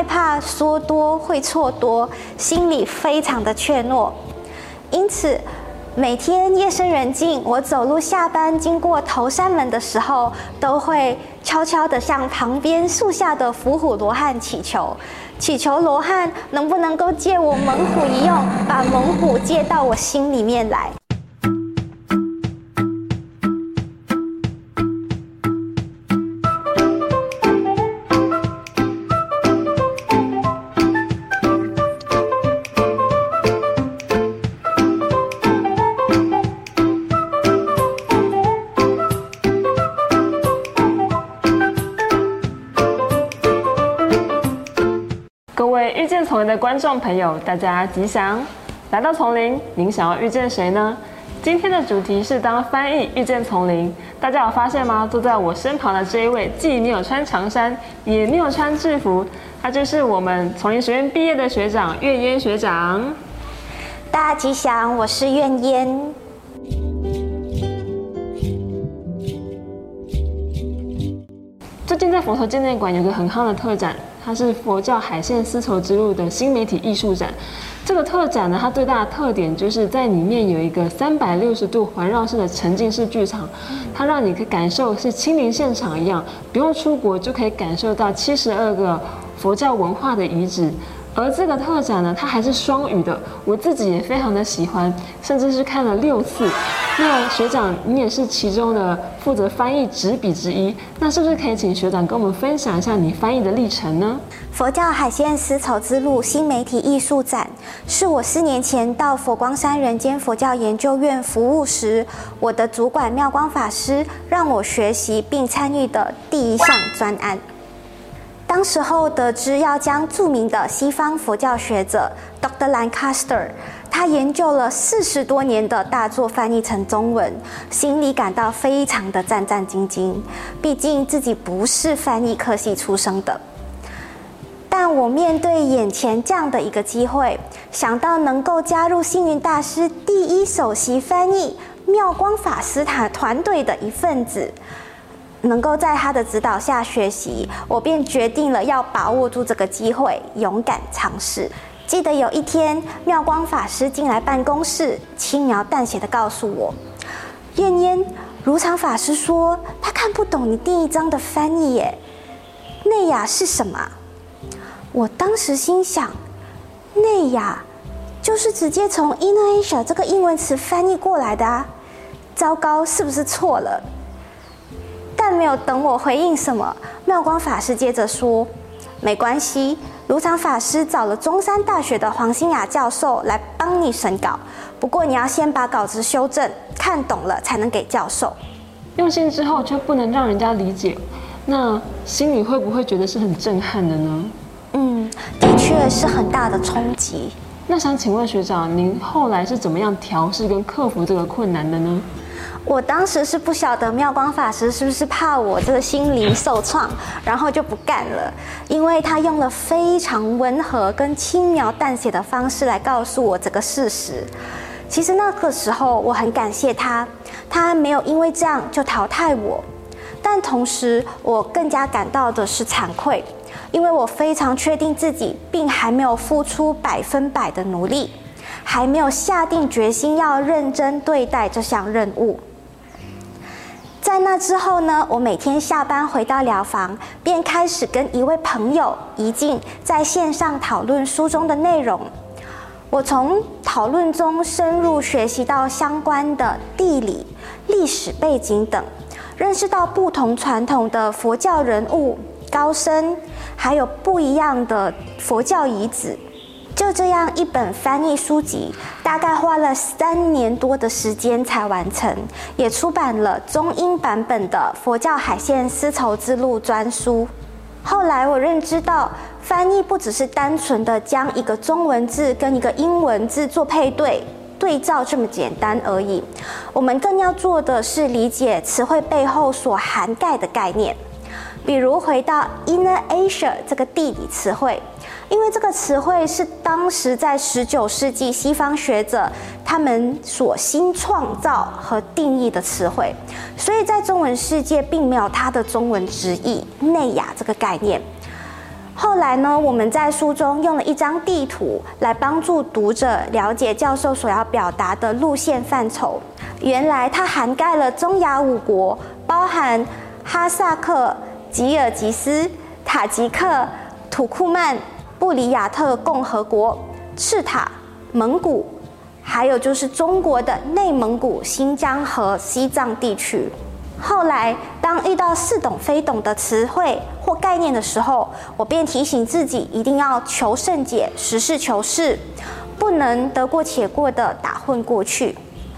害怕说多会错多，心里非常的怯懦。因此，每天夜深人静，我走路下班经过头山门的时候，都会悄悄地向旁边树下的伏虎罗汉祈求，祈求罗汉能不能够借我猛虎一用，把猛虎借到我心里面来。见丛林的观众朋友，大家吉祥！来到丛林，您想要遇见谁呢？今天的主题是当翻译遇见丛林。大家有发现吗？坐在我身旁的这一位，既没有穿长衫，也没有穿制服，他就是我们丛林学院毕业的学长苑烟学长。大家吉祥，我是苑烟。最近在佛陀纪念馆有个很夯的特展。它是佛教海线丝绸之路的新媒体艺术展。这个特展呢，它最大的特点就是在里面有一个三百六十度环绕式的沉浸式剧场，它让你可以感受是亲临现场一样，不用出国就可以感受到七十二个佛教文化的遗址。而这个特展呢，它还是双语的，我自己也非常的喜欢，甚至是看了六次。那学长，你也是其中的负责翻译执笔之一，那是不是可以请学长跟我们分享一下你翻译的历程呢？佛教海鲜丝绸之路新媒体艺术展，是我四年前到佛光山人间佛教研究院服务时，我的主管妙光法师让我学习并参与的第一项专案。当时候得知要将著名的西方佛教学者 Dr. Lancaster，他研究了四十多年的大作翻译成中文，心里感到非常的战战兢兢。毕竟自己不是翻译科系出生的，但我面对眼前这样的一个机会，想到能够加入星云大师第一首席翻译妙光法师团团队的一份子。能够在他的指导下学习，我便决定了要把握住这个机会，勇敢尝试。记得有一天，妙光法师进来办公室，轻描淡写的告诉我：“燕燕，如常法师说他看不懂你第一章的翻译耶，内雅是什么？”我当时心想：“内雅就是直接从 inner Asia 这个英文词翻译过来的啊！糟糕，是不是错了？”但没有等我回应什么，妙光法师接着说：“没关系，如常法师找了中山大学的黄新雅教授来帮你审稿，不过你要先把稿子修正，看懂了才能给教授。用心之后却不能让人家理解，那心里会不会觉得是很震撼的呢？嗯，的确是很大的冲击。那想请问学长，您后来是怎么样调试跟克服这个困难的呢？”我当时是不晓得妙光法师是不是怕我这个心灵受创，然后就不干了，因为他用了非常温和跟轻描淡写的方式来告诉我这个事实。其实那个时候我很感谢他，他没有因为这样就淘汰我，但同时我更加感到的是惭愧，因为我非常确定自己并还没有付出百分百的努力，还没有下定决心要认真对待这项任务。在那之后呢，我每天下班回到疗房，便开始跟一位朋友怡静在线上讨论书中的内容。我从讨论中深入学习到相关的地理、历史背景等，认识到不同传统的佛教人物、高僧，还有不一样的佛教遗址。就这样一本翻译书籍，大概花了三年多的时间才完成，也出版了中英版本的《佛教海线丝绸之路》专书。后来我认知到，翻译不只是单纯的将一个中文字跟一个英文字做配对、对照这么简单而已，我们更要做的是理解词汇背后所涵盖的概念。比如回到 Inner Asia 这个地理词汇。因为这个词汇是当时在十九世纪西方学者他们所新创造和定义的词汇，所以在中文世界并没有它的中文直译“内雅”这个概念。后来呢，我们在书中用了一张地图来帮助读者了解教授所要表达的路线范畴。原来它涵盖了中亚五国，包含哈萨克、吉尔吉斯、塔吉克、土库曼、布里亚特共和国、赤塔、蒙古，还有就是中国的内蒙古、新疆和西藏地区。后来，当遇到似懂非懂的词汇或概念的时候，我便提醒自己一定要求甚解、实事求是，不能得过且过的打混过去。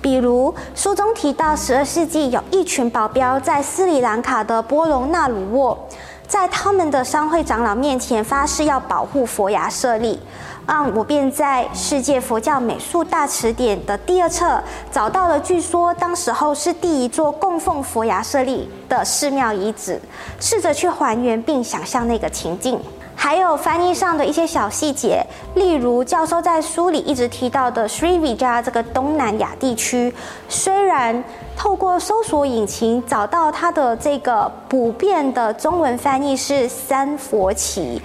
比如书中提到，十二世纪有一群保镖在斯里兰卡的波隆纳鲁沃，在他们的商会长老面前发誓要保护佛牙舍利。啊，我便在《世界佛教美术大辞典》的第二册找到了，据说当时候是第一座供奉佛牙舍利的寺庙遗址，试着去还原并想象那个情境。还有翻译上的一些小细节，例如教授在书里一直提到的 Srivijaya 这个东南亚地区，虽然透过搜索引擎找到它的这个普遍的中文翻译是三佛齐。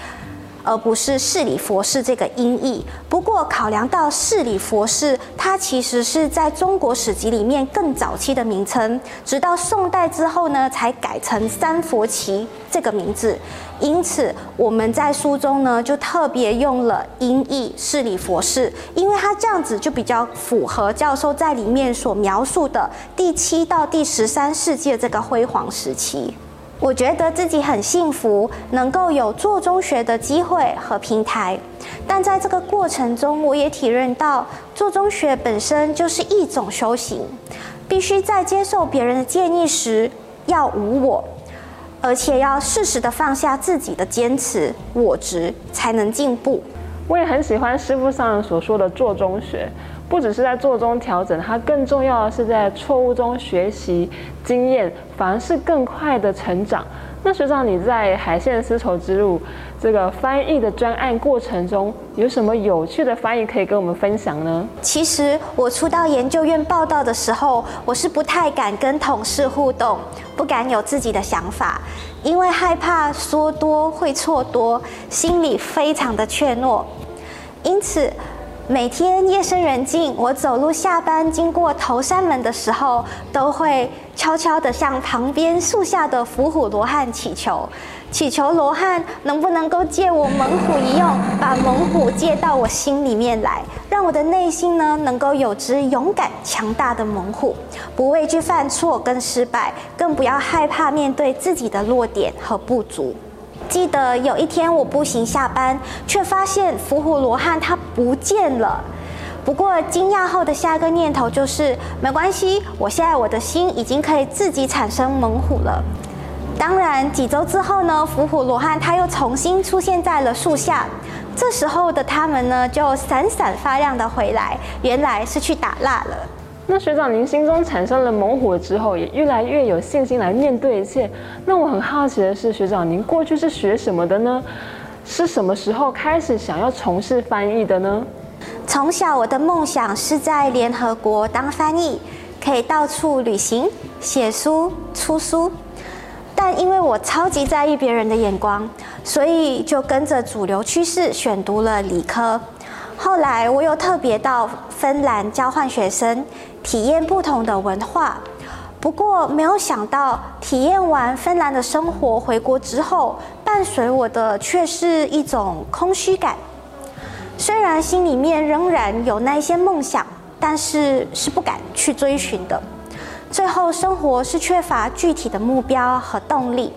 而不是释里佛寺这个音译。不过，考量到释里佛寺，它其实是在中国史籍里面更早期的名称，直到宋代之后呢，才改成三佛齐这个名字。因此，我们在书中呢，就特别用了音译释里佛寺，因为它这样子就比较符合教授在里面所描述的第七到第十三世纪这个辉煌时期。我觉得自己很幸福，能够有做中学的机会和平台，但在这个过程中，我也体认到做中学本身就是一种修行，必须在接受别人的建议时要无我，而且要适时的放下自己的坚持我执，才能进步。我也很喜欢师傅上所说的做中学。不只是在做中调整，它更重要的是在错误中学习经验，反而是更快的成长。那学长，你在海线丝绸之路这个翻译的专案过程中，有什么有趣的翻译可以跟我们分享呢？其实我初到研究院报道的时候，我是不太敢跟同事互动，不敢有自己的想法，因为害怕说多会错多，心里非常的怯懦，因此。每天夜深人静，我走路下班经过头山门的时候，都会悄悄地向旁边树下的伏虎罗汉祈求，祈求罗汉能不能够借我猛虎一用，把猛虎借到我心里面来，让我的内心呢能够有只勇敢强大的猛虎，不畏惧犯错跟失败，更不要害怕面对自己的弱点和不足。记得有一天我步行下班，却发现伏虎罗汉它不见了。不过惊讶后的下一个念头就是，没关系，我现在我的心已经可以自己产生猛虎了。当然，几周之后呢，伏虎罗汉它又重新出现在了树下。这时候的他们呢，就闪闪发亮的回来，原来是去打蜡了。那学长，您心中产生了猛虎之后，也越来越有信心来面对一切。那我很好奇的是，学长，您过去是学什么的呢？是什么时候开始想要从事翻译的呢？从小我的梦想是在联合国当翻译，可以到处旅行、写书、出书。但因为我超级在意别人的眼光，所以就跟着主流趋势选读了理科。后来我又特别到芬兰交换学生。体验不同的文化，不过没有想到，体验完芬兰的生活，回国之后，伴随我的却是一种空虚感。虽然心里面仍然有那一些梦想，但是是不敢去追寻的。最后，生活是缺乏具体的目标和动力。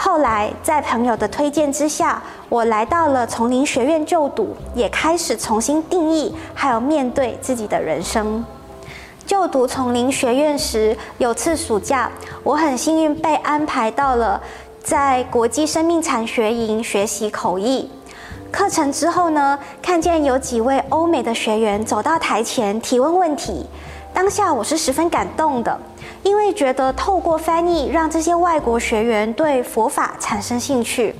后来，在朋友的推荐之下，我来到了丛林学院就读，也开始重新定义，还有面对自己的人生。就读丛林学院时，有次暑假，我很幸运被安排到了在国际生命产学营学习口译课程。之后呢，看见有几位欧美的学员走到台前提问问题，当下我是十分感动的，因为觉得透过翻译让这些外国学员对佛法产生兴趣，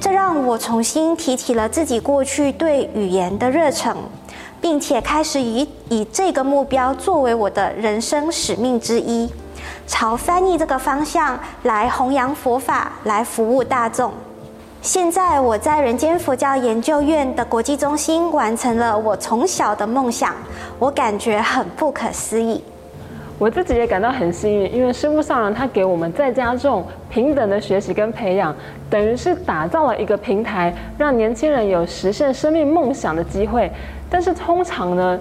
这让我重新提起了自己过去对语言的热忱。并且开始以以这个目标作为我的人生使命之一，朝翻译这个方向来弘扬佛法，来服务大众。现在我在人间佛教研究院的国际中心完成了我从小的梦想，我感觉很不可思议。我自己也感到很幸运，因为师父上人他给我们在家中平等的学习跟培养，等于是打造了一个平台，让年轻人有实现生命梦想的机会。但是通常呢，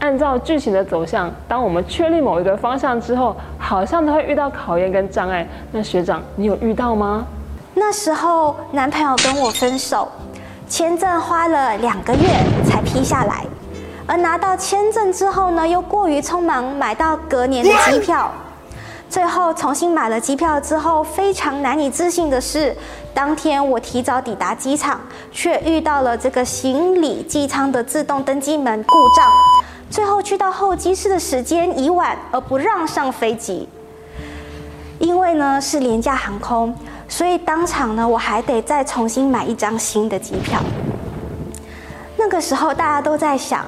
按照剧情的走向，当我们确立某一个方向之后，好像都会遇到考验跟障碍。那学长，你有遇到吗？那时候男朋友跟我分手，签证花了两个月才批下来。而拿到签证之后呢，又过于匆忙买到隔年的机票，最后重新买了机票之后，非常难以置信的是，当天我提早抵达机场，却遇到了这个行李机舱的自动登机门故障，最后去到候机室的时间已晚，而不让上飞机。因为呢是廉价航空，所以当场呢我还得再重新买一张新的机票。那个时候大家都在想。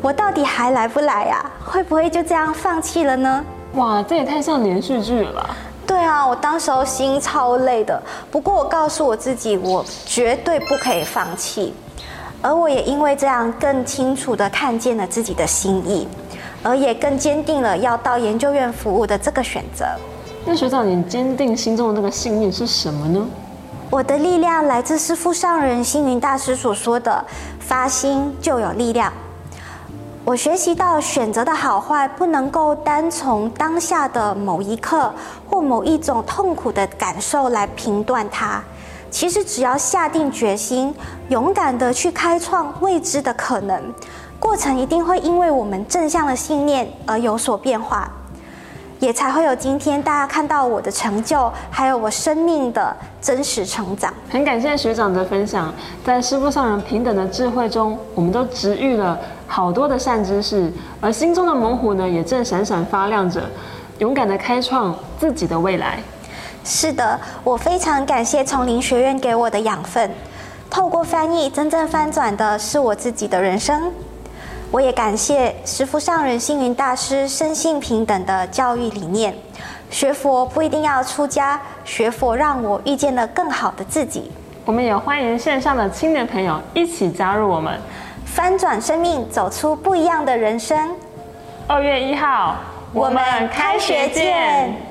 我到底还来不来呀？会不会就这样放弃了呢？哇，这也太像连续剧了吧！对啊，我当时候心超累的。不过我告诉我自己，我绝对不可以放弃。而我也因为这样更清楚的看见了自己的心意，而也更坚定了要到研究院服务的这个选择。那学长，你坚定心中的那个信念是什么呢？我的力量来自师父上人星云大师所说的“发心就有力量”。我学习到选择的好坏不能够单从当下的某一刻或某一种痛苦的感受来评断它。其实只要下定决心，勇敢的去开创未知的可能，过程一定会因为我们正向的信念而有所变化。也才会有今天大家看到我的成就，还有我生命的真实成长。很感谢学长的分享，在师傅上人平等的智慧中，我们都植育了好多的善知识，而心中的猛虎呢，也正闪闪发亮着，勇敢的开创自己的未来。是的，我非常感谢丛林学院给我的养分，透过翻译，真正翻转的是我自己的人生。我也感谢师父上人星云大师生性平等的教育理念。学佛不一定要出家，学佛让我遇见了更好的自己。我们也欢迎线上的青年朋友一起加入我们，翻转生命，走出不一样的人生。二月一号，我们开学见。